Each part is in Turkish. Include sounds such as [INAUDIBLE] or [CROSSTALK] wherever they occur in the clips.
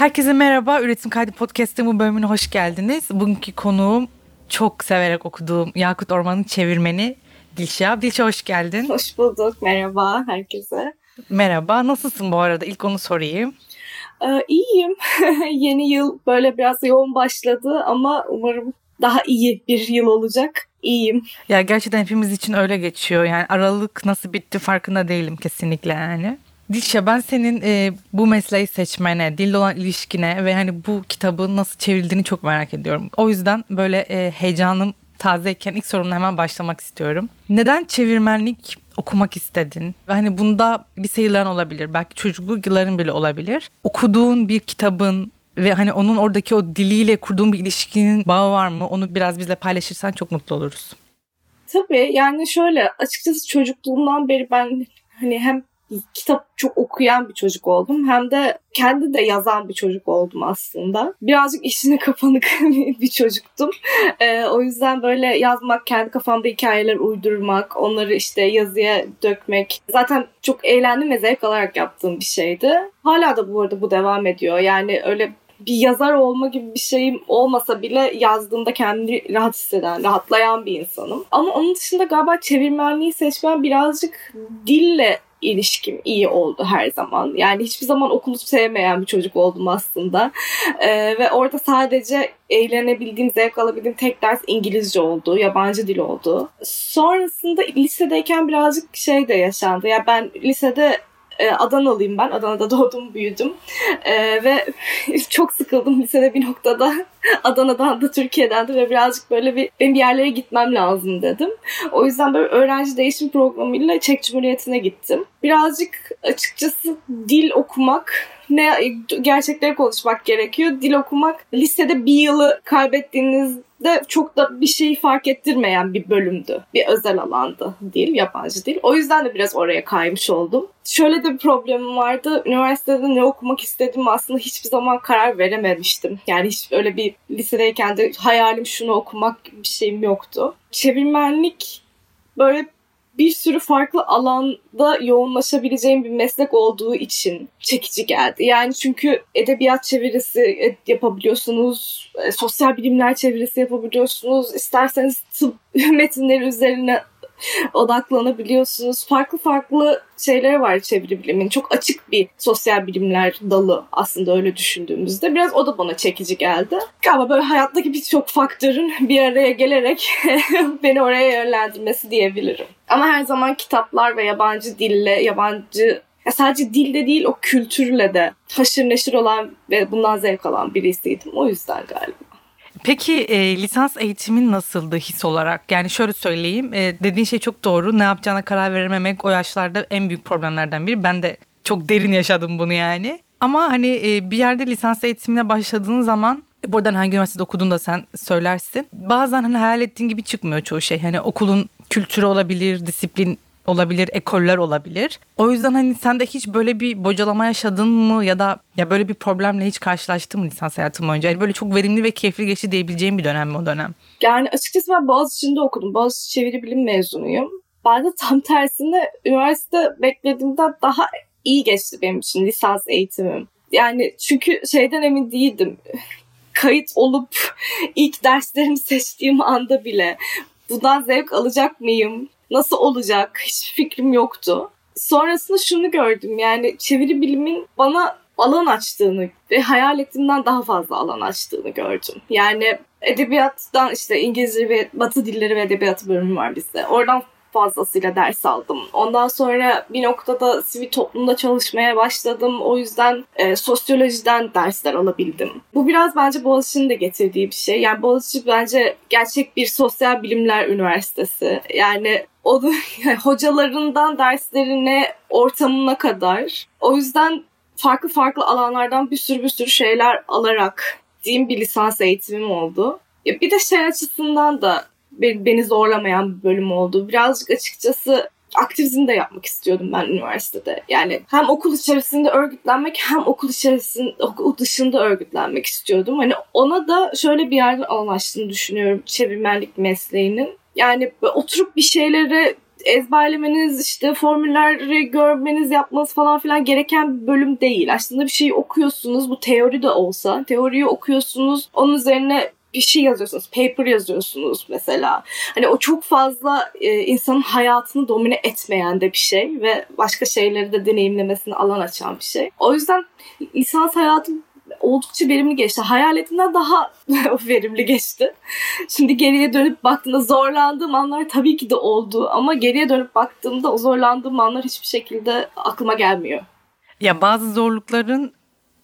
Herkese merhaba. Üretim Kaydı Podcast'ın bu bölümüne hoş geldiniz. Bugünkü konuğum çok severek okuduğum Yakut Orman'ın çevirmeni Dilşah. Dilşah hoş geldin. Hoş bulduk. Merhaba herkese. Merhaba. Nasılsın bu arada? İlk onu sorayım. Ee, iyiyim. [LAUGHS] Yeni yıl böyle biraz yoğun başladı ama umarım daha iyi bir yıl olacak. İyiyim. Ya gerçekten hepimiz için öyle geçiyor. Yani Aralık nasıl bitti farkında değilim kesinlikle yani. Dilşah ben senin e, bu mesleği seçmene, dille olan ilişkine ve hani bu kitabın nasıl çevrildiğini çok merak ediyorum. O yüzden böyle e, heyecanım tazeyken ilk sorumla hemen başlamak istiyorum. Neden çevirmenlik okumak istedin? Hani bunda lise yılların olabilir, belki çocukluk yılların bile olabilir. Okuduğun bir kitabın ve hani onun oradaki o diliyle kurduğun bir ilişkinin bağı var mı? Onu biraz bizle paylaşırsan çok mutlu oluruz. Tabii yani şöyle açıkçası çocukluğumdan beri ben hani hem kitap çok okuyan bir çocuk oldum. Hem de kendi de yazan bir çocuk oldum aslında. Birazcık işine [LAUGHS] kapanık bir çocuktum. Ee, o yüzden böyle yazmak, kendi kafamda hikayeler uydurmak, onları işte yazıya dökmek. Zaten çok eğlendim ve zevk alarak yaptığım bir şeydi. Hala da bu arada bu devam ediyor. Yani öyle bir yazar olma gibi bir şeyim olmasa bile yazdığımda kendimi rahat hisseden, rahatlayan bir insanım. Ama onun dışında galiba çevirmenliği seçmem birazcık dille ilişkim iyi oldu her zaman. Yani hiçbir zaman okulu sevmeyen bir çocuk oldum aslında. Ee, ve orada sadece eğlenebildiğim, zevk alabildiğim tek ders İngilizce oldu, yabancı dil oldu. Sonrasında lisedeyken birazcık şey de yaşandı. Ya yani ben lisede e, Adanalıyım ben. Adana'da [LAUGHS] doğdum, büyüdüm. E, ve [LAUGHS] çok sıkıldım lisede bir noktada. [LAUGHS] Adana'dan da Türkiye'den de ve birazcık böyle bir benim bir yerlere gitmem lazım dedim. O yüzden böyle öğrenci değişim programıyla Çek Cumhuriyeti'ne gittim. Birazcık açıkçası dil okumak ne gerçekleri konuşmak gerekiyor. Dil okumak lisede bir yılı kaybettiğinizde çok da bir şeyi fark ettirmeyen bir bölümdü. Bir özel alandı dil, yabancı dil. O yüzden de biraz oraya kaymış oldum. Şöyle de bir problemim vardı. Üniversitede ne okumak istediğimi aslında hiçbir zaman karar verememiştim. Yani hiç öyle bir lisedeyken de hayalim şunu okumak bir şeyim yoktu. Çevirmenlik böyle bir sürü farklı alanda yoğunlaşabileceğim bir meslek olduğu için çekici geldi. Yani çünkü edebiyat çevirisi yapabiliyorsunuz, e, sosyal bilimler çevirisi yapabiliyorsunuz, isterseniz tıp [LAUGHS] metinleri üzerine [LAUGHS] odaklanabiliyorsunuz. Farklı farklı şeyleri var çeviri biliminin. Çok açık bir sosyal bilimler dalı aslında öyle düşündüğümüzde. Biraz o da bana çekici geldi. Galiba böyle hayattaki birçok faktörün [LAUGHS] bir araya gelerek [LAUGHS] beni oraya yönlendirmesi diyebilirim. Ama her zaman kitaplar ve yabancı dille, yabancı ya sadece dilde değil o kültürle de haşır neşir olan ve bundan zevk alan birisiydim. O yüzden galiba. Peki e, lisans eğitimin nasıldı his olarak? Yani şöyle söyleyeyim, e, dediğin şey çok doğru. Ne yapacağına karar verememek o yaşlarda en büyük problemlerden biri. Ben de çok derin yaşadım bunu yani. Ama hani e, bir yerde lisans eğitimine başladığın zaman e, buradan hangi üniversitede okudun da sen söylersin. Bazen hani hayal ettiğin gibi çıkmıyor çoğu şey. Hani okulun kültürü olabilir, disiplin olabilir, ekoller olabilir. O yüzden hani sen de hiç böyle bir bocalama yaşadın mı ya da ya böyle bir problemle hiç karşılaştın mı lisans hayatın boyunca? Yani böyle çok verimli ve keyifli geçti diyebileceğim bir dönem mi o dönem? Yani açıkçası ben Boğaziçi'nde okudum. Boğaziçi Çeviri Bilim mezunuyum. Ben de tam tersinde üniversite beklediğimden daha iyi geçti benim için lisans eğitimim. Yani çünkü şeyden emin değildim. [LAUGHS] Kayıt olup [LAUGHS] ilk derslerimi seçtiğim anda bile bundan zevk alacak mıyım? Nasıl olacak? Hiç fikrim yoktu. Sonrasında şunu gördüm yani çeviri bilimin bana alan açtığını ve hayal ettiğimden daha fazla alan açtığını gördüm. Yani edebiyattan işte İngilizce ve Batı dilleri ve edebiyatı bölümü var bizde. Oradan fazlasıyla ders aldım. Ondan sonra bir noktada sivil toplumda çalışmaya başladım. O yüzden e, sosyolojiden dersler alabildim. Bu biraz bence Boğaziçi'nin de getirdiği bir şey. Yani Boğaziçi bence gerçek bir sosyal bilimler üniversitesi. Yani onun [LAUGHS] yani hocalarından derslerine, ortamına kadar. O yüzden farklı farklı alanlardan bir sürü bir sürü şeyler alarak diyeyim bir lisans eğitimim oldu. Ya bir de şey açısından da beni zorlamayan bir bölüm oldu. Birazcık açıkçası aktivizm de yapmak istiyordum ben üniversitede. Yani hem okul içerisinde örgütlenmek hem okul içerisinde okul dışında örgütlenmek istiyordum. Hani ona da şöyle bir yerden anlaştığını düşünüyorum çevirmenlik mesleğinin. Yani oturup bir şeyleri ezberlemeniz işte formülleri görmeniz yapmanız falan filan gereken bir bölüm değil. Aslında bir şey okuyorsunuz bu teori de olsa teoriyi okuyorsunuz onun üzerine bir şey yazıyorsunuz, paper yazıyorsunuz mesela. Hani o çok fazla e, insanın hayatını domine etmeyen de bir şey ve başka şeyleri de deneyimlemesine alan açan bir şey. O yüzden lisans hayatım oldukça verimli geçti. Hayaletimden daha [LAUGHS] verimli geçti. Şimdi geriye dönüp baktığımda zorlandığım anlar tabii ki de oldu ama geriye dönüp baktığımda o zorlandığım anlar hiçbir şekilde aklıma gelmiyor. Ya bazı zorlukların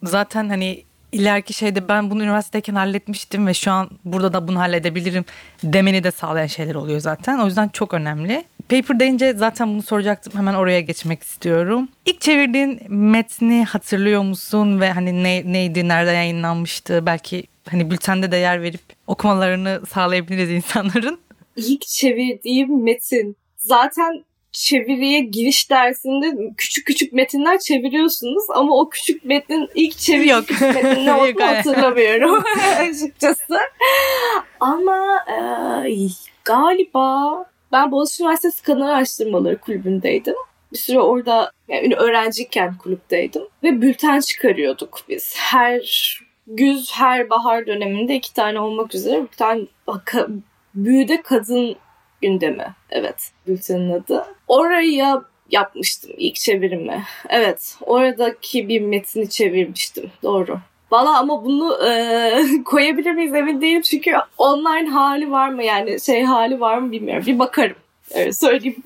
zaten hani ileriki şeyde ben bunu üniversitedeyken halletmiştim ve şu an burada da bunu halledebilirim demeni de sağlayan şeyler oluyor zaten. O yüzden çok önemli. Paper deyince zaten bunu soracaktım. Hemen oraya geçmek istiyorum. İlk çevirdiğin metni hatırlıyor musun ve hani ne, neydi, nerede yayınlanmıştı? Belki hani bültende de yer verip okumalarını sağlayabiliriz insanların. İlk çevirdiğim metin zaten çeviriye giriş dersinde küçük küçük metinler çeviriyorsunuz ama o küçük metnin ilk çeviri Yok. küçük metnin ne [LAUGHS] olduğunu hatırlamıyorum [LAUGHS] açıkçası. Ama e, galiba ben Boğaziçi Üniversitesi Kadın Araştırmaları Kulübü'ndeydim. Bir süre orada yani öğrenciyken kulüpteydim ve bülten çıkarıyorduk biz. Her güz, her bahar döneminde iki tane olmak üzere bülten büyüde kadın gündemi. Evet bültenin adı. Oraya yapmıştım ilk çevirimi. Evet oradaki bir metni çevirmiştim. Doğru. Valla ama bunu e, [LAUGHS] koyabilir miyiz emin değilim çünkü online hali var mı yani şey hali var mı bilmiyorum. Bir bakarım. Öyle söyleyeyim.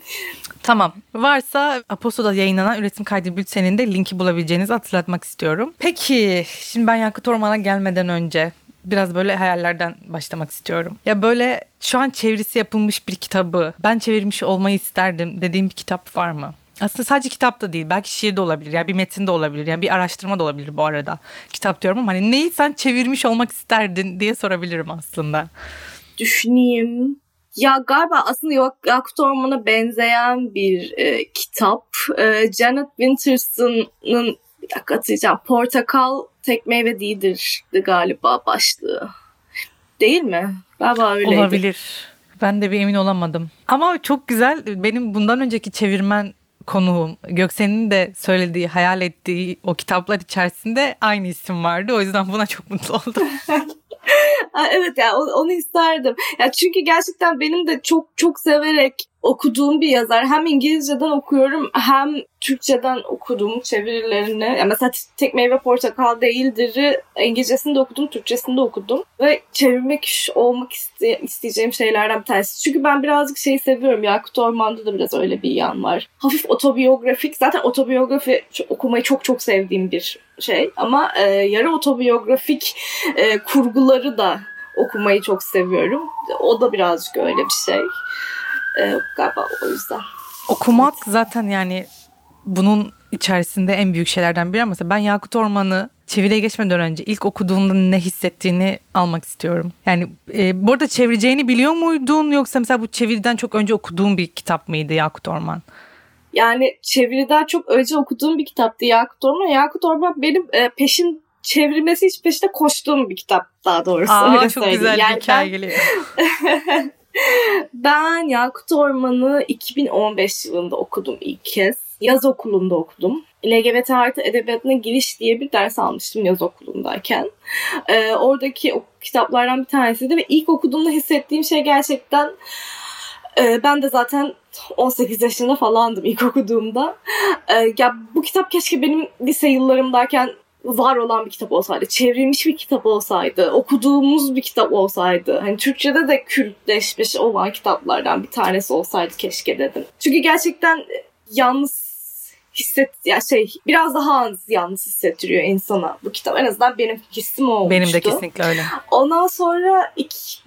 Tamam. Varsa Aposto'da yayınlanan üretim kaydı bülteninde linki bulabileceğinizi hatırlatmak istiyorum. Peki şimdi ben Yakıt Orman'a gelmeden önce biraz böyle hayallerden başlamak istiyorum. Ya böyle şu an çevirisi yapılmış bir kitabı ben çevirmiş olmayı isterdim dediğim bir kitap var mı? Aslında sadece kitap da değil. Belki şiir de olabilir. Yani bir metin de olabilir. Yani bir araştırma da olabilir bu arada. Kitap diyorum ama hani neyi sen çevirmiş olmak isterdin diye sorabilirim aslında. Düşüneyim. Ya galiba aslında Yakut Orman'a benzeyen bir e, kitap. E, Janet dakika atacağım. Portakal tek meyve değildir galiba başlığı. Değil mi? Galiba öyleydi. Olabilir. Ben de bir emin olamadım. Ama çok güzel. Benim bundan önceki çevirmen konuğum Göksen'in de söylediği, hayal ettiği o kitaplar içerisinde aynı isim vardı. O yüzden buna çok mutlu oldum. [LAUGHS] evet yani onu isterdim. Ya çünkü gerçekten benim de çok çok severek okuduğum bir yazar. Hem İngilizceden okuyorum hem Türkçeden okuduğum çevirilerini. Yani mesela Tek Meyve Portakal değildir'i İngilizcesini de okudum, Türkçesini de okudum. Ve çevirmek olmak iste, isteyeceğim şeylerden bir tanesi. Çünkü ben birazcık şeyi seviyorum. Yakut Orman'da da biraz öyle bir yan var. Hafif otobiyografik. Zaten otobiyografi okumayı çok çok sevdiğim bir şey. Ama e, yarı otobiyografik e, kurguları da okumayı çok seviyorum. O da birazcık öyle bir şey. Ee, galiba o yüzden. Okumak zaten yani bunun içerisinde en büyük şeylerden biri ama mesela ben Yakut Orman'ı çeviriye geçmeden önce ilk okuduğunda ne hissettiğini almak istiyorum. Yani e, bu arada çevireceğini biliyor muydun yoksa mesela bu çeviriden çok önce okuduğun bir kitap mıydı Yakut Orman? Yani çeviriden çok önce okuduğum bir kitaptı Yakut Orman. Yakut Orman benim e, peşin çevrilmesi hiç peşinde koştuğum bir kitap daha doğrusu. Aa, öyle çok söyleyeyim. güzel yani bir hikaye ben... geliyor. [LAUGHS] ben Yakut Orman'ı 2015 yılında okudum ilk kez. Yaz okulunda okudum. LGBT artı edebiyatına giriş diye bir ders almıştım yaz okulundayken. Ee, oradaki o kitaplardan bir tanesiydi ve ilk okuduğumda hissettiğim şey gerçekten e, ben de zaten 18 yaşında falandım ilk okuduğumda. Ee, ya bu kitap keşke benim lise yıllarımdayken var olan bir kitap olsaydı, çevrilmiş bir kitap olsaydı, okuduğumuz bir kitap olsaydı, hani Türkçe'de de kültleşmiş olan kitaplardan bir tanesi olsaydı keşke dedim. Çünkü gerçekten yalnız hisset ya şey biraz daha yalnız hissettiriyor insana bu kitap. En azından benim hissim o olmuştu. Benim de kesinlikle öyle. Ondan sonra iki,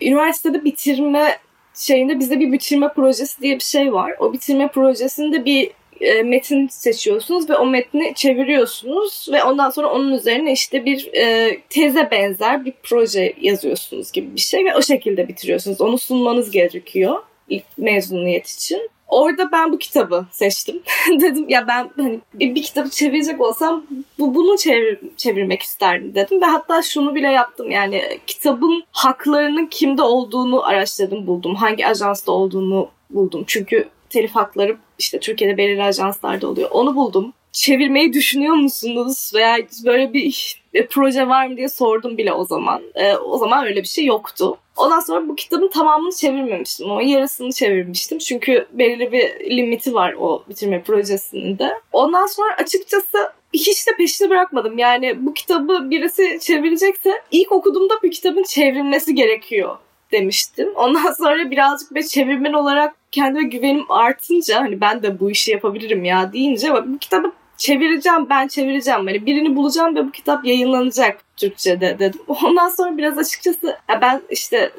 üniversitede bitirme şeyinde bizde bir bitirme projesi diye bir şey var. O bitirme projesinde bir e, metin seçiyorsunuz ve o metni çeviriyorsunuz ve ondan sonra onun üzerine işte bir e, teze benzer bir proje yazıyorsunuz gibi bir şey ve o şekilde bitiriyorsunuz. Onu sunmanız gerekiyor ilk mezuniyet için. Orada ben bu kitabı seçtim. [LAUGHS] dedim ya ben hani bir, bir kitabı çevirecek olsam bu bunu çevir, çevirmek isterdim dedim ve hatta şunu bile yaptım. Yani kitabın haklarının kimde olduğunu araştırdım, buldum. Hangi ajansta olduğunu buldum. Çünkü telif hakları işte Türkiye'de belirli ajanslarda oluyor. Onu buldum. Çevirmeyi düşünüyor musunuz? Veya böyle bir e, proje var mı diye sordum bile o zaman. E, o zaman öyle bir şey yoktu. Ondan sonra bu kitabın tamamını çevirmemiştim ama yarısını çevirmiştim. Çünkü belirli bir limiti var o bitirme projesinin de. Ondan sonra açıkçası hiç de peşini bırakmadım. Yani bu kitabı birisi çevirecekse ilk okuduğumda bu kitabın çevrilmesi gerekiyor demiştim. Ondan [LAUGHS] sonra birazcık bir çevirmen olarak kendime güvenim artınca hani ben de bu işi yapabilirim ya deyince bu kitabı çevireceğim ben çevireceğim. Hani birini bulacağım ve bu kitap yayınlanacak Türkçe'de dedim. [LAUGHS] Ondan sonra biraz açıkçası ben işte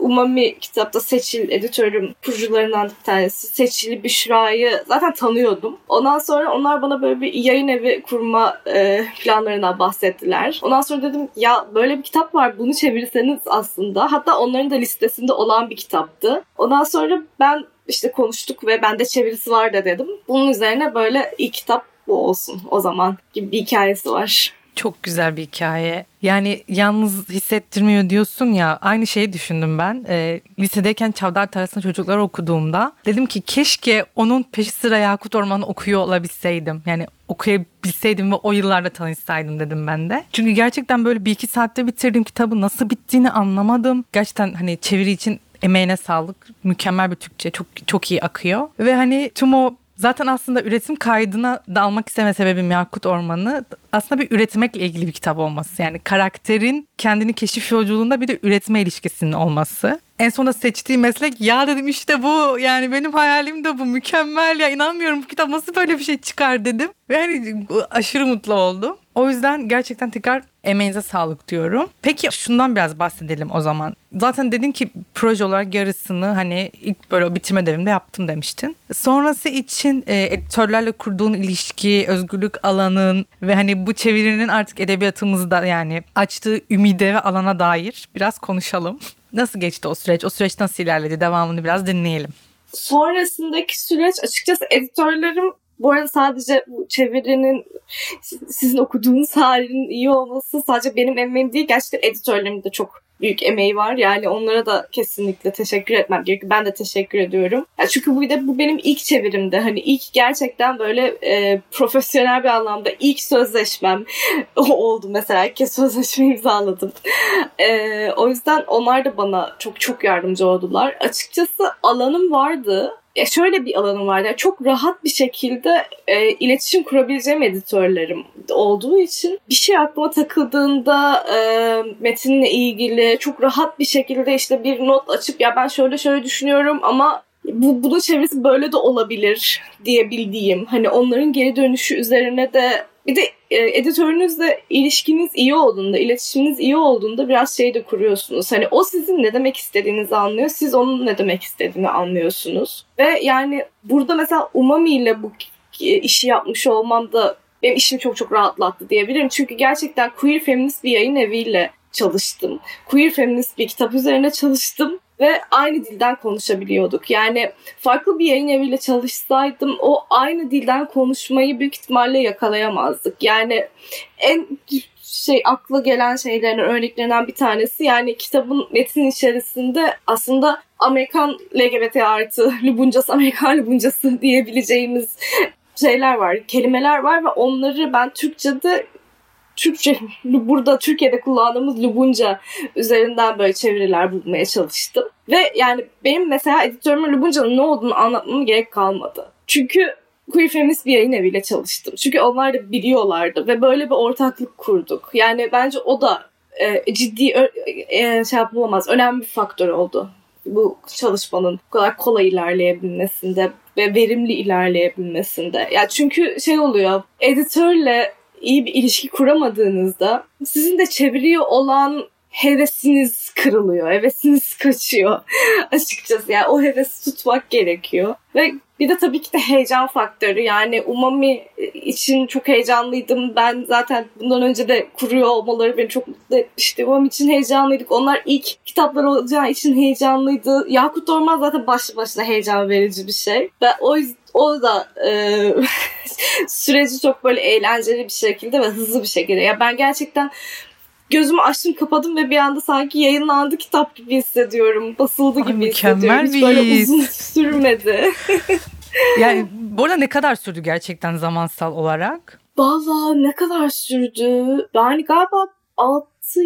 Umami kitapta Seçil editörüm kurucularından bir tanesi. Seçil'i Büşra'yı zaten tanıyordum. Ondan sonra onlar bana böyle bir yayın evi kurma e, planlarından bahsettiler. Ondan sonra dedim ya böyle bir kitap var bunu çevirseniz aslında. Hatta onların da listesinde olan bir kitaptı. Ondan sonra ben işte konuştuk ve bende çevirisi var da dedim. Bunun üzerine böyle ilk kitap bu olsun o zaman gibi bir hikayesi var. Çok güzel bir hikaye. Yani yalnız hissettirmiyor diyorsun ya aynı şeyi düşündüm ben. E, lisedeyken Çavdar Tarlası'nda çocuklar okuduğumda dedim ki keşke onun peşi sıra Yakut Ormanı okuyor olabilseydim. Yani okuyabilseydim ve o yıllarda tanışsaydım dedim ben de. Çünkü gerçekten böyle bir iki saatte bitirdiğim kitabı nasıl bittiğini anlamadım. Gerçekten hani çeviri için emeğine sağlık. Mükemmel bir Türkçe. Çok çok iyi akıyor. Ve hani tüm o Zaten aslında üretim kaydına dalmak isteme sebebim Yakut Ormanı aslında bir üretmekle ilgili bir kitap olması. Yani karakterin kendini keşif yolculuğunda bir de üretme ilişkisinin olması. En sonunda seçtiği meslek ya dedim işte bu yani benim hayalim de bu mükemmel ya inanmıyorum bu kitap nasıl böyle bir şey çıkar dedim. Ve hani aşırı mutlu oldum. O yüzden gerçekten tekrar emeğinize sağlık diyorum. Peki şundan biraz bahsedelim o zaman. Zaten dedin ki proje olarak yarısını hani ilk böyle bitirme devrimde yaptım demiştin. Sonrası için e, editörlerle kurduğun ilişki, özgürlük alanın ve hani bu çevirinin artık edebiyatımızda yani açtığı ümide ve alana dair biraz konuşalım. [LAUGHS] Nasıl geçti o süreç? O süreç nasıl ilerledi? Devamını biraz dinleyelim. Sonrasındaki süreç açıkçası editörlerim bu arada sadece bu çevirinin sizin okuduğunuz halinin iyi olması sadece benim emeğim değil. Gerçekten editörlerim de çok büyük emeği var. Yani onlara da kesinlikle teşekkür etmem gerekiyor. Ben de teşekkür ediyorum. Yani çünkü bu de bu benim ilk çevirimde. Hani ilk gerçekten böyle e, profesyonel bir anlamda ilk sözleşmem [LAUGHS] oldu mesela. İlk kez sözleşme imzaladım. E, o yüzden onlar da bana çok çok yardımcı oldular. Açıkçası alanım vardı ya şöyle bir alanım vardı. Yani çok rahat bir şekilde e, iletişim kurabileceğim editörlerim olduğu için bir şey aklıma takıldığında e, metinle ilgili çok rahat bir şekilde işte bir not açıp ya ben şöyle şöyle düşünüyorum ama bu bunun çevresi böyle de olabilir diyebildiğim hani onların geri dönüşü üzerine de bir de e, editörünüzle ilişkiniz iyi olduğunda, iletişiminiz iyi olduğunda biraz şey de kuruyorsunuz. Hani o sizin ne demek istediğinizi anlıyor, siz onun ne demek istediğini anlıyorsunuz. Ve yani burada mesela Umami ile bu işi yapmış olmam da benim işimi çok çok rahatlattı diyebilirim. Çünkü gerçekten queer feminist bir yayın eviyle çalıştım. Queer feminist bir kitap üzerine çalıştım ve aynı dilden konuşabiliyorduk. Yani farklı bir yayın eviyle çalışsaydım o aynı dilden konuşmayı büyük ihtimalle yakalayamazdık. Yani en şey akla gelen şeylerin örneklerinden bir tanesi yani kitabın metin içerisinde aslında Amerikan LGBT artı [LAUGHS] Lubuncası, Amerikan Lubuncası diyebileceğimiz şeyler var, kelimeler var ve onları ben Türkçe'de Türkçe burada Türkiye'de kullandığımız Lubunca üzerinden böyle çeviriler bulmaya çalıştım. Ve yani benim mesela editörümün Lubunca'nın ne olduğunu anlatmama gerek kalmadı. Çünkü queer feminist bir yayın eviyle çalıştım. Çünkü onlar da biliyorlardı ve böyle bir ortaklık kurduk. Yani bence o da e, ciddi e, şey yapılamaz. Önemli bir faktör oldu. Bu çalışmanın bu kadar kolay ilerleyebilmesinde ve verimli ilerleyebilmesinde. Ya çünkü şey oluyor. Editörle iyi bir ilişki kuramadığınızda sizin de çeviriyor olan hevesiniz kırılıyor. Hevesiniz kaçıyor [LAUGHS] açıkçası. Yani o hevesi tutmak gerekiyor. Ve bir de tabii ki de heyecan faktörü. Yani Umami için çok heyecanlıydım. Ben zaten bundan önce de kuruyor olmaları beni çok mutlu etmişti. Umami için heyecanlıydık. Onlar ilk kitaplar olacağı için heyecanlıydı. Yakut Orman zaten başlı başına heyecan verici bir şey. Ve o yüzden o da e, [LAUGHS] süreci çok böyle eğlenceli bir şekilde ve hızlı bir şekilde. Ya ben gerçekten gözümü açtım kapadım ve bir anda sanki yayınlandı kitap gibi hissediyorum. Basıldı Ay, gibi hissediyorum. Hiç böyle uzun [LAUGHS] sürmedi. [LAUGHS] yani bu arada ne kadar sürdü gerçekten zamansal olarak? Vallahi ne kadar sürdü? Yani galiba 6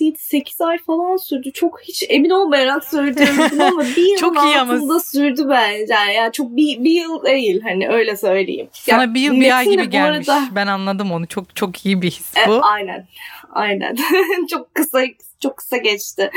7 8 ay falan sürdü. Çok hiç emin olmayarak söylüyorum ama bir [LAUGHS] yılın çok iyi altında ama. sürdü bence. Yani çok bir, bir yıl değil hani öyle söyleyeyim. Sana ya, bir yıl bir ay gibi gelmiş. Arada... Ben anladım onu. Çok çok iyi bir his bu. E, aynen. Aynen. [LAUGHS] çok kısa çok kısa geçti.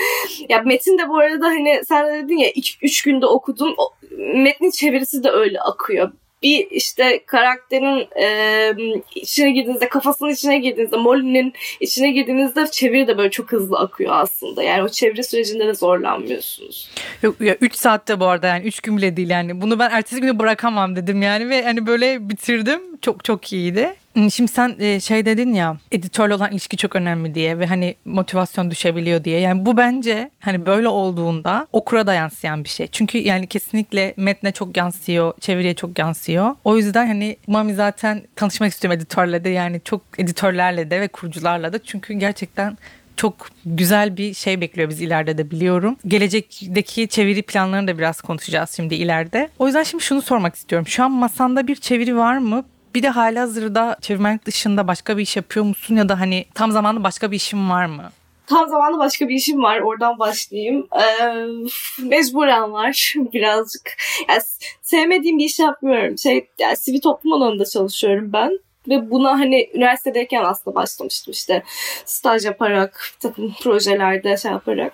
Ya Metin de bu arada hani sen de dedin ya 3 günde okudum. O, metnin çevirisi de öyle akıyor bir işte karakterin e, içine girdiğinizde kafasının içine girdiğinizde Molly'nin içine girdiğinizde çeviri de böyle çok hızlı akıyor aslında. Yani o çeviri sürecinde de zorlanmıyorsunuz. Yok ya 3 saatte bu arada yani 3 gün bile değil yani. Bunu ben ertesi günü bırakamam dedim yani ve hani böyle bitirdim. Çok çok iyiydi. Şimdi sen e, şey dedin ya editörle olan ilişki çok önemli diye ve hani motivasyon düşebiliyor diye. Yani bu bence hani böyle olduğunda okura da yansıyan bir şey. Çünkü yani kesinlikle metne çok yansıyor, çeviriye çok yansıyor. O yüzden hani Mami zaten tanışmak istiyorum editörle de yani çok editörlerle de ve kurucularla da. Çünkü gerçekten çok güzel bir şey bekliyor biz ileride de biliyorum. Gelecekteki çeviri planlarını da biraz konuşacağız şimdi ileride. O yüzden şimdi şunu sormak istiyorum. Şu an masanda bir çeviri var mı? Bir de hala hazırda çevirmenlik dışında başka bir iş yapıyor musun ya da hani tam zamanlı başka bir işin var mı? Tam zamanlı başka bir işim var. Oradan başlayayım. Ee, mecburen var [LAUGHS] birazcık. Yani sevmediğim bir iş yapmıyorum. Şey, yani sivil toplum alanında çalışıyorum ben. Ve buna hani üniversitedeyken aslında başlamıştım işte staj yaparak, takım projelerde şey yaparak.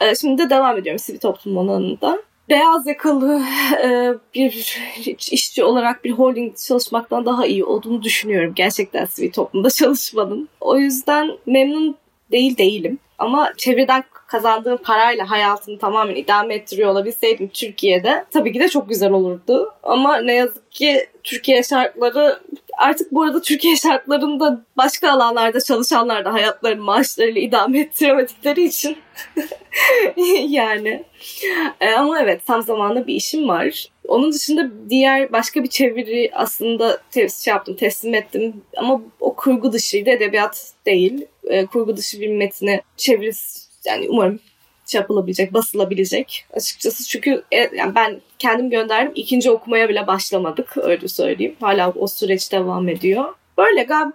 Ee, şimdi de devam ediyorum sivil toplum alanında beyaz yakalı e, bir işçi olarak bir holding çalışmaktan daha iyi olduğunu düşünüyorum. Gerçekten sivil toplumda [LAUGHS] çalışmanın. O yüzden memnun değil değilim. Ama çevreden kazandığım parayla hayatımı tamamen idame ettiriyor olabilseydim Türkiye'de tabii ki de çok güzel olurdu. Ama ne yazık ki Türkiye şartları artık bu arada Türkiye şartlarında başka alanlarda çalışanlar da hayatlarını maaşlarıyla idame ettiremedikleri için [LAUGHS] yani. E, ama evet tam zamanlı bir işim var. Onun dışında diğer başka bir çeviri aslında test şey yaptım, teslim ettim. Ama o kurgu dışıydı, edebiyat değil. E, kurgu dışı bir metni çevirisi yani umarım şey yapılabilecek, basılabilecek açıkçası. Çünkü e, yani ben kendim gönderdim. ikinci okumaya bile başlamadık öyle söyleyeyim. Hala o süreç devam ediyor. Böyle galiba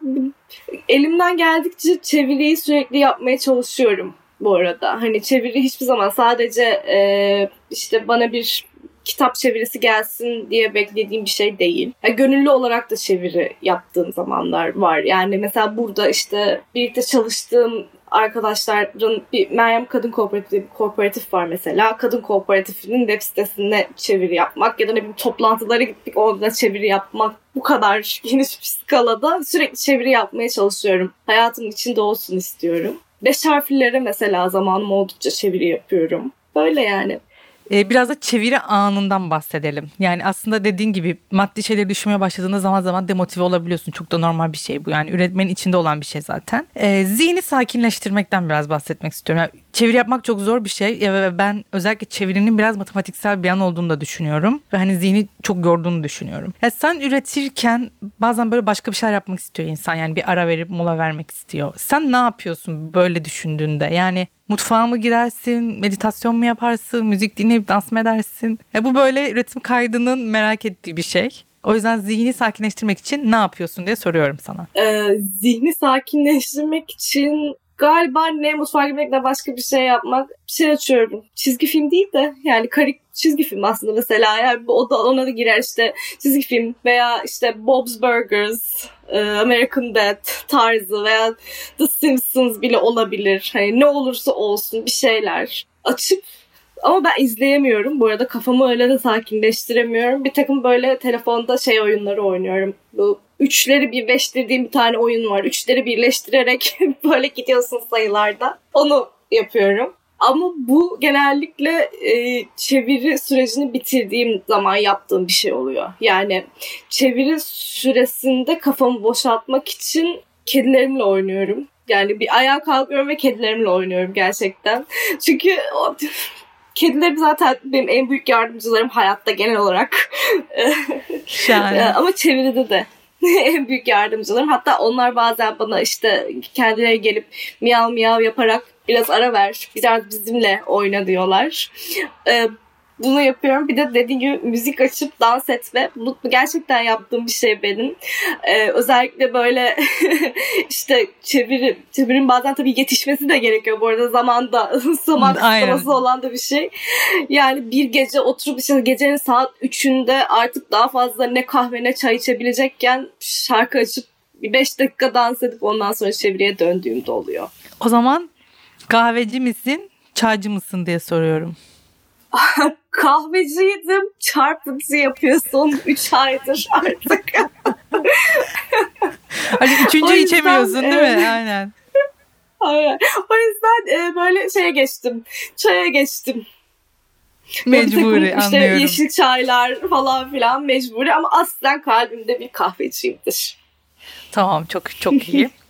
elimden geldikçe çeviriyi sürekli yapmaya çalışıyorum bu arada. Hani çeviri hiçbir zaman sadece e, işte bana bir kitap çevirisi gelsin diye beklediğim bir şey değil. Yani gönüllü olarak da çeviri yaptığım zamanlar var. Yani mesela burada işte birlikte çalıştığım arkadaşların bir Meryem Kadın Kooperatifi kooperatif var mesela. Kadın Kooperatifinin web sitesine çeviri yapmak ya da ne bileyim toplantılara gittik orada çeviri yapmak bu kadar [LAUGHS] geniş bir skalada sürekli çeviri yapmaya çalışıyorum. Hayatımın içinde olsun istiyorum. Beş harflilere mesela zamanım oldukça çeviri yapıyorum. Böyle yani. Ee, biraz da çeviri anından bahsedelim. Yani aslında dediğin gibi maddi şeyleri düşünmeye başladığında zaman zaman demotive olabiliyorsun. Çok da normal bir şey bu. Yani üretmenin içinde olan bir şey zaten. Ee, zihni sakinleştirmekten biraz bahsetmek istiyorum. Yani çeviri yapmak çok zor bir şey. Ben özellikle çevirinin biraz matematiksel bir yan olduğunu da düşünüyorum. Ve hani zihni çok yorduğunu düşünüyorum. Ya sen üretirken bazen böyle başka bir şeyler yapmak istiyor insan. Yani bir ara verip mola vermek istiyor. Sen ne yapıyorsun böyle düşündüğünde? Yani mutfağa mı girersin, meditasyon mu yaparsın, müzik dinleyip dans mı edersin? Ya bu böyle üretim kaydının merak ettiği bir şey. O yüzden zihni sakinleştirmek için ne yapıyorsun diye soruyorum sana. Ee, zihni sakinleştirmek için galiba ne mutfağa girmek ne başka bir şey yapmak bir şey açıyorum. Çizgi film değil de yani karik çizgi film aslında mesela yani o da ona da girer işte çizgi film veya işte Bob's Burgers, e, American Dad tarzı veya The Simpsons bile olabilir. Hani ne olursa olsun bir şeyler açıp ama ben izleyemiyorum. Bu arada kafamı öyle de sakinleştiremiyorum. Bir takım böyle telefonda şey oyunları oynuyorum. Bu üçleri birleştirdiğim bir tane oyun var. Üçleri birleştirerek [LAUGHS] böyle gidiyorsun sayılarda. Onu yapıyorum. Ama bu genellikle e, çeviri sürecini bitirdiğim zaman yaptığım bir şey oluyor. Yani çeviri süresinde kafamı boşaltmak için kedilerimle oynuyorum. Yani bir ayağa kalkıyorum ve kedilerimle oynuyorum gerçekten. [LAUGHS] Çünkü kedilerim zaten benim en büyük yardımcılarım hayatta genel olarak. [LAUGHS] Şahane. Ama çeviride de [LAUGHS] en büyük yardımcılarım. Hatta onlar bazen bana işte kendileri gelip miyav miyav yaparak biraz ara ver, biraz bizimle oyna diyorlar. Ee, bunu yapıyorum. Bir de dediğim gibi müzik açıp dans etme. Bu gerçekten yaptığım bir şey benim. Ee, özellikle böyle [LAUGHS] işte çeviri, çevirin bazen tabii yetişmesi de gerekiyor bu arada zamanda zaman [LAUGHS] kısıtlaması olan da bir şey. Yani bir gece oturup işte gecenin saat 3'ünde artık daha fazla ne kahve ne çay içebilecekken şarkı açıp bir 5 dakika dans edip ondan sonra çeviriye döndüğümde oluyor. O zaman kahveci misin, çaycı mısın diye soruyorum. [LAUGHS] Kahveciydim. Çarpıcı yapıyorsun 3 aydır artık. [LAUGHS] hani üçüncü yüzden, içemiyorsun değil evet. mi? Aynen. Aynen. O yüzden e, böyle şeye geçtim. Çaya geçtim. Mecburi işte anlıyorum. Yeşil çaylar falan filan mecburi ama aslen kalbimde bir kahveciyimdir. Tamam çok çok iyi. [LAUGHS]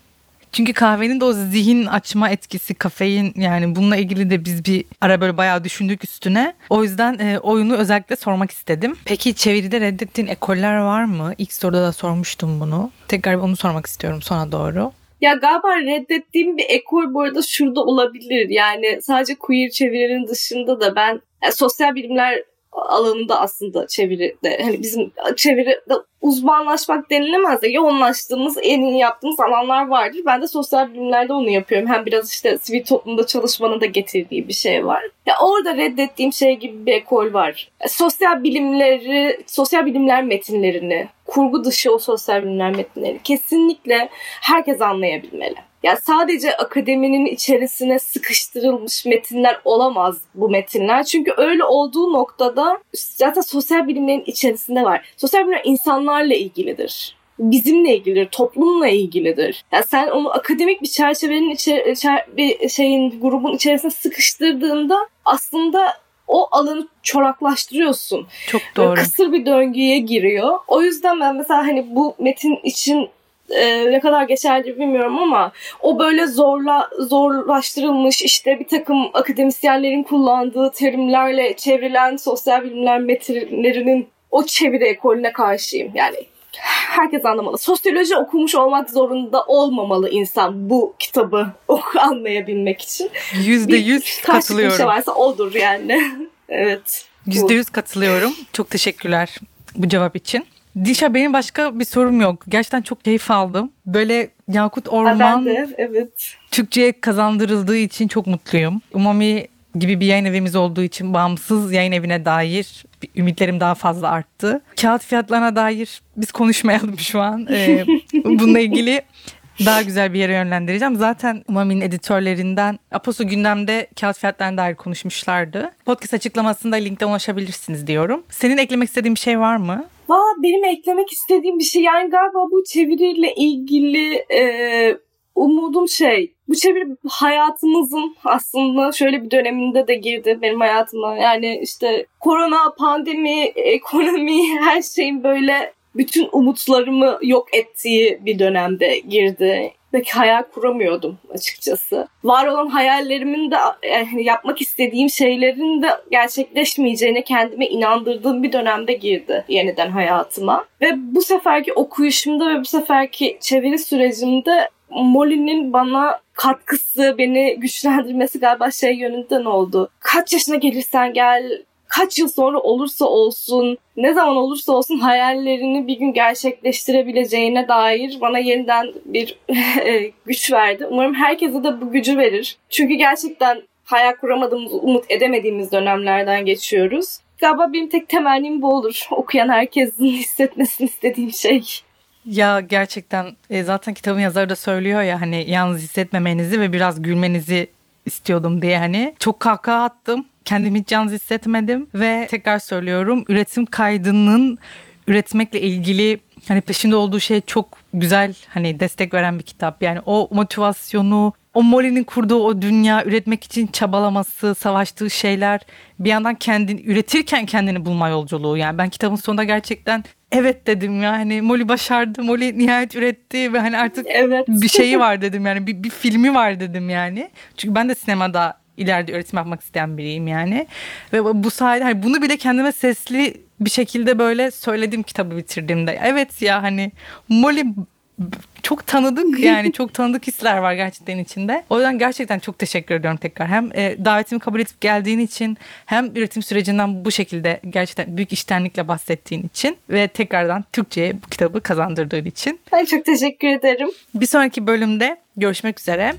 Çünkü kahvenin de o zihin açma etkisi, kafein yani bununla ilgili de biz bir ara böyle bayağı düşündük üstüne. O yüzden e, oyunu özellikle sormak istedim. Peki çeviride reddettiğin ekoller var mı? İlk soruda da sormuştum bunu. Tekrar onu sormak istiyorum sona doğru. Ya galiba reddettiğim bir ekol bu arada şurada olabilir. Yani sadece queer çevirilerin dışında da ben yani sosyal bilimler alanında aslında çeviride hani bizim çeviride uzmanlaşmak denilemez de yoğunlaştığımız en iyi yaptığımız alanlar vardır. Ben de sosyal bilimlerde onu yapıyorum. Hem biraz işte sivil toplumda çalışmanın da getirdiği bir şey var. Ya orada reddettiğim şey gibi bir ekol var. Sosyal bilimleri, sosyal bilimler metinlerini, kurgu dışı o sosyal bilimler metinleri kesinlikle herkes anlayabilmeli. Yani sadece akademinin içerisine sıkıştırılmış metinler olamaz bu metinler. Çünkü öyle olduğu noktada zaten sosyal bilimlerin içerisinde var. Sosyal bilimler insanlarla ilgilidir bizimle ilgilidir, toplumla ilgilidir. Yani sen onu akademik bir çerçevenin içer, içer, bir şeyin grubun içerisine sıkıştırdığında aslında o alanı çoraklaştırıyorsun. Çok doğru. Kısır bir döngüye giriyor. O yüzden ben mesela hani bu metin için e, ne kadar geçerli bilmiyorum ama o böyle zorla zorlaştırılmış işte bir takım akademisyenlerin kullandığı terimlerle çevrilen sosyal bilimler metinlerinin o çeviri ekolüne karşıyım. Yani herkes anlamalı. Sosyoloji okumuş olmak zorunda olmamalı insan bu kitabı [LAUGHS] oku anlayabilmek için. Yüzde yüz katılıyorum. Bir şey varsa odur yani. [LAUGHS] evet. Yüzde yüz katılıyorum. Çok teşekkürler bu cevap için. Dişa benim başka bir sorum yok. Gerçekten çok keyif aldım. Böyle Yakut Orman de, evet. Türkçe'ye kazandırıldığı için çok mutluyum. Umami gibi bir yayın evimiz olduğu için bağımsız yayın evine dair ümitlerim daha fazla arttı. Kağıt fiyatlarına dair biz konuşmayalım şu an. Ee, [LAUGHS] bununla ilgili daha güzel bir yere yönlendireceğim. Zaten Umami'nin editörlerinden Aposu gündemde kağıt fiyatlarına dair konuşmuşlardı. Podcast açıklamasında linkten ulaşabilirsiniz diyorum. Senin eklemek istediğin bir şey var mı? Valla benim eklemek istediğim bir şey yani galiba bu çeviriyle ilgili e, umudum şey bu çeviri hayatımızın aslında şöyle bir döneminde de girdi benim hayatıma. Yani işte korona, pandemi, ekonomi [LAUGHS] her şeyin böyle bütün umutlarımı yok ettiği bir dönemde girdi. Pek hayal kuramıyordum açıkçası. Var olan hayallerimin de yani yapmak istediğim şeylerin de gerçekleşmeyeceğine kendime inandırdığım bir dönemde girdi yeniden hayatıma. Ve bu seferki okuyuşumda ve bu seferki çeviri sürecimde Molly'nin bana katkısı, beni güçlendirmesi galiba şey yönünden oldu. Kaç yaşına gelirsen gel, kaç yıl sonra olursa olsun, ne zaman olursa olsun hayallerini bir gün gerçekleştirebileceğine dair bana yeniden bir [LAUGHS] güç verdi. Umarım herkese de bu gücü verir. Çünkü gerçekten hayal kuramadığımız, umut edemediğimiz dönemlerden geçiyoruz. Galiba benim tek temennim bu olur. Okuyan herkesin [LAUGHS] hissetmesini istediğim şey. Ya gerçekten e, zaten kitabın yazarı da söylüyor ya hani yalnız hissetmemenizi ve biraz gülmenizi istiyordum diye hani. Çok kahkaha attım. Kendimi hiç yalnız hissetmedim ve tekrar söylüyorum üretim kaydının üretmekle ilgili hani peşinde olduğu şey çok güzel hani destek veren bir kitap. Yani o motivasyonu, o Molly'nin kurduğu o dünya üretmek için çabalaması, savaştığı şeyler bir yandan kendini üretirken kendini bulma yolculuğu. Yani ben kitabın sonunda gerçekten evet dedim yani Molly başardı. Molly nihayet üretti ve hani artık evet. bir şeyi var dedim yani bir, bir filmi var dedim yani. Çünkü ben de sinemada ileride üretim yapmak isteyen biriyim yani. Ve bu sayede hani bunu bile kendime sesli bir şekilde böyle söyledim kitabı bitirdiğimde. Evet ya hani Molly çok tanıdık [LAUGHS] yani çok tanıdık hisler var gerçekten içinde. O yüzden gerçekten çok teşekkür ediyorum tekrar. Hem e, davetimi kabul edip geldiğin için hem üretim sürecinden bu şekilde gerçekten büyük iştenlikle bahsettiğin için ve tekrardan Türkçe'ye bu kitabı kazandırdığın için. Ben çok teşekkür ederim. Bir sonraki bölümde görüşmek üzere.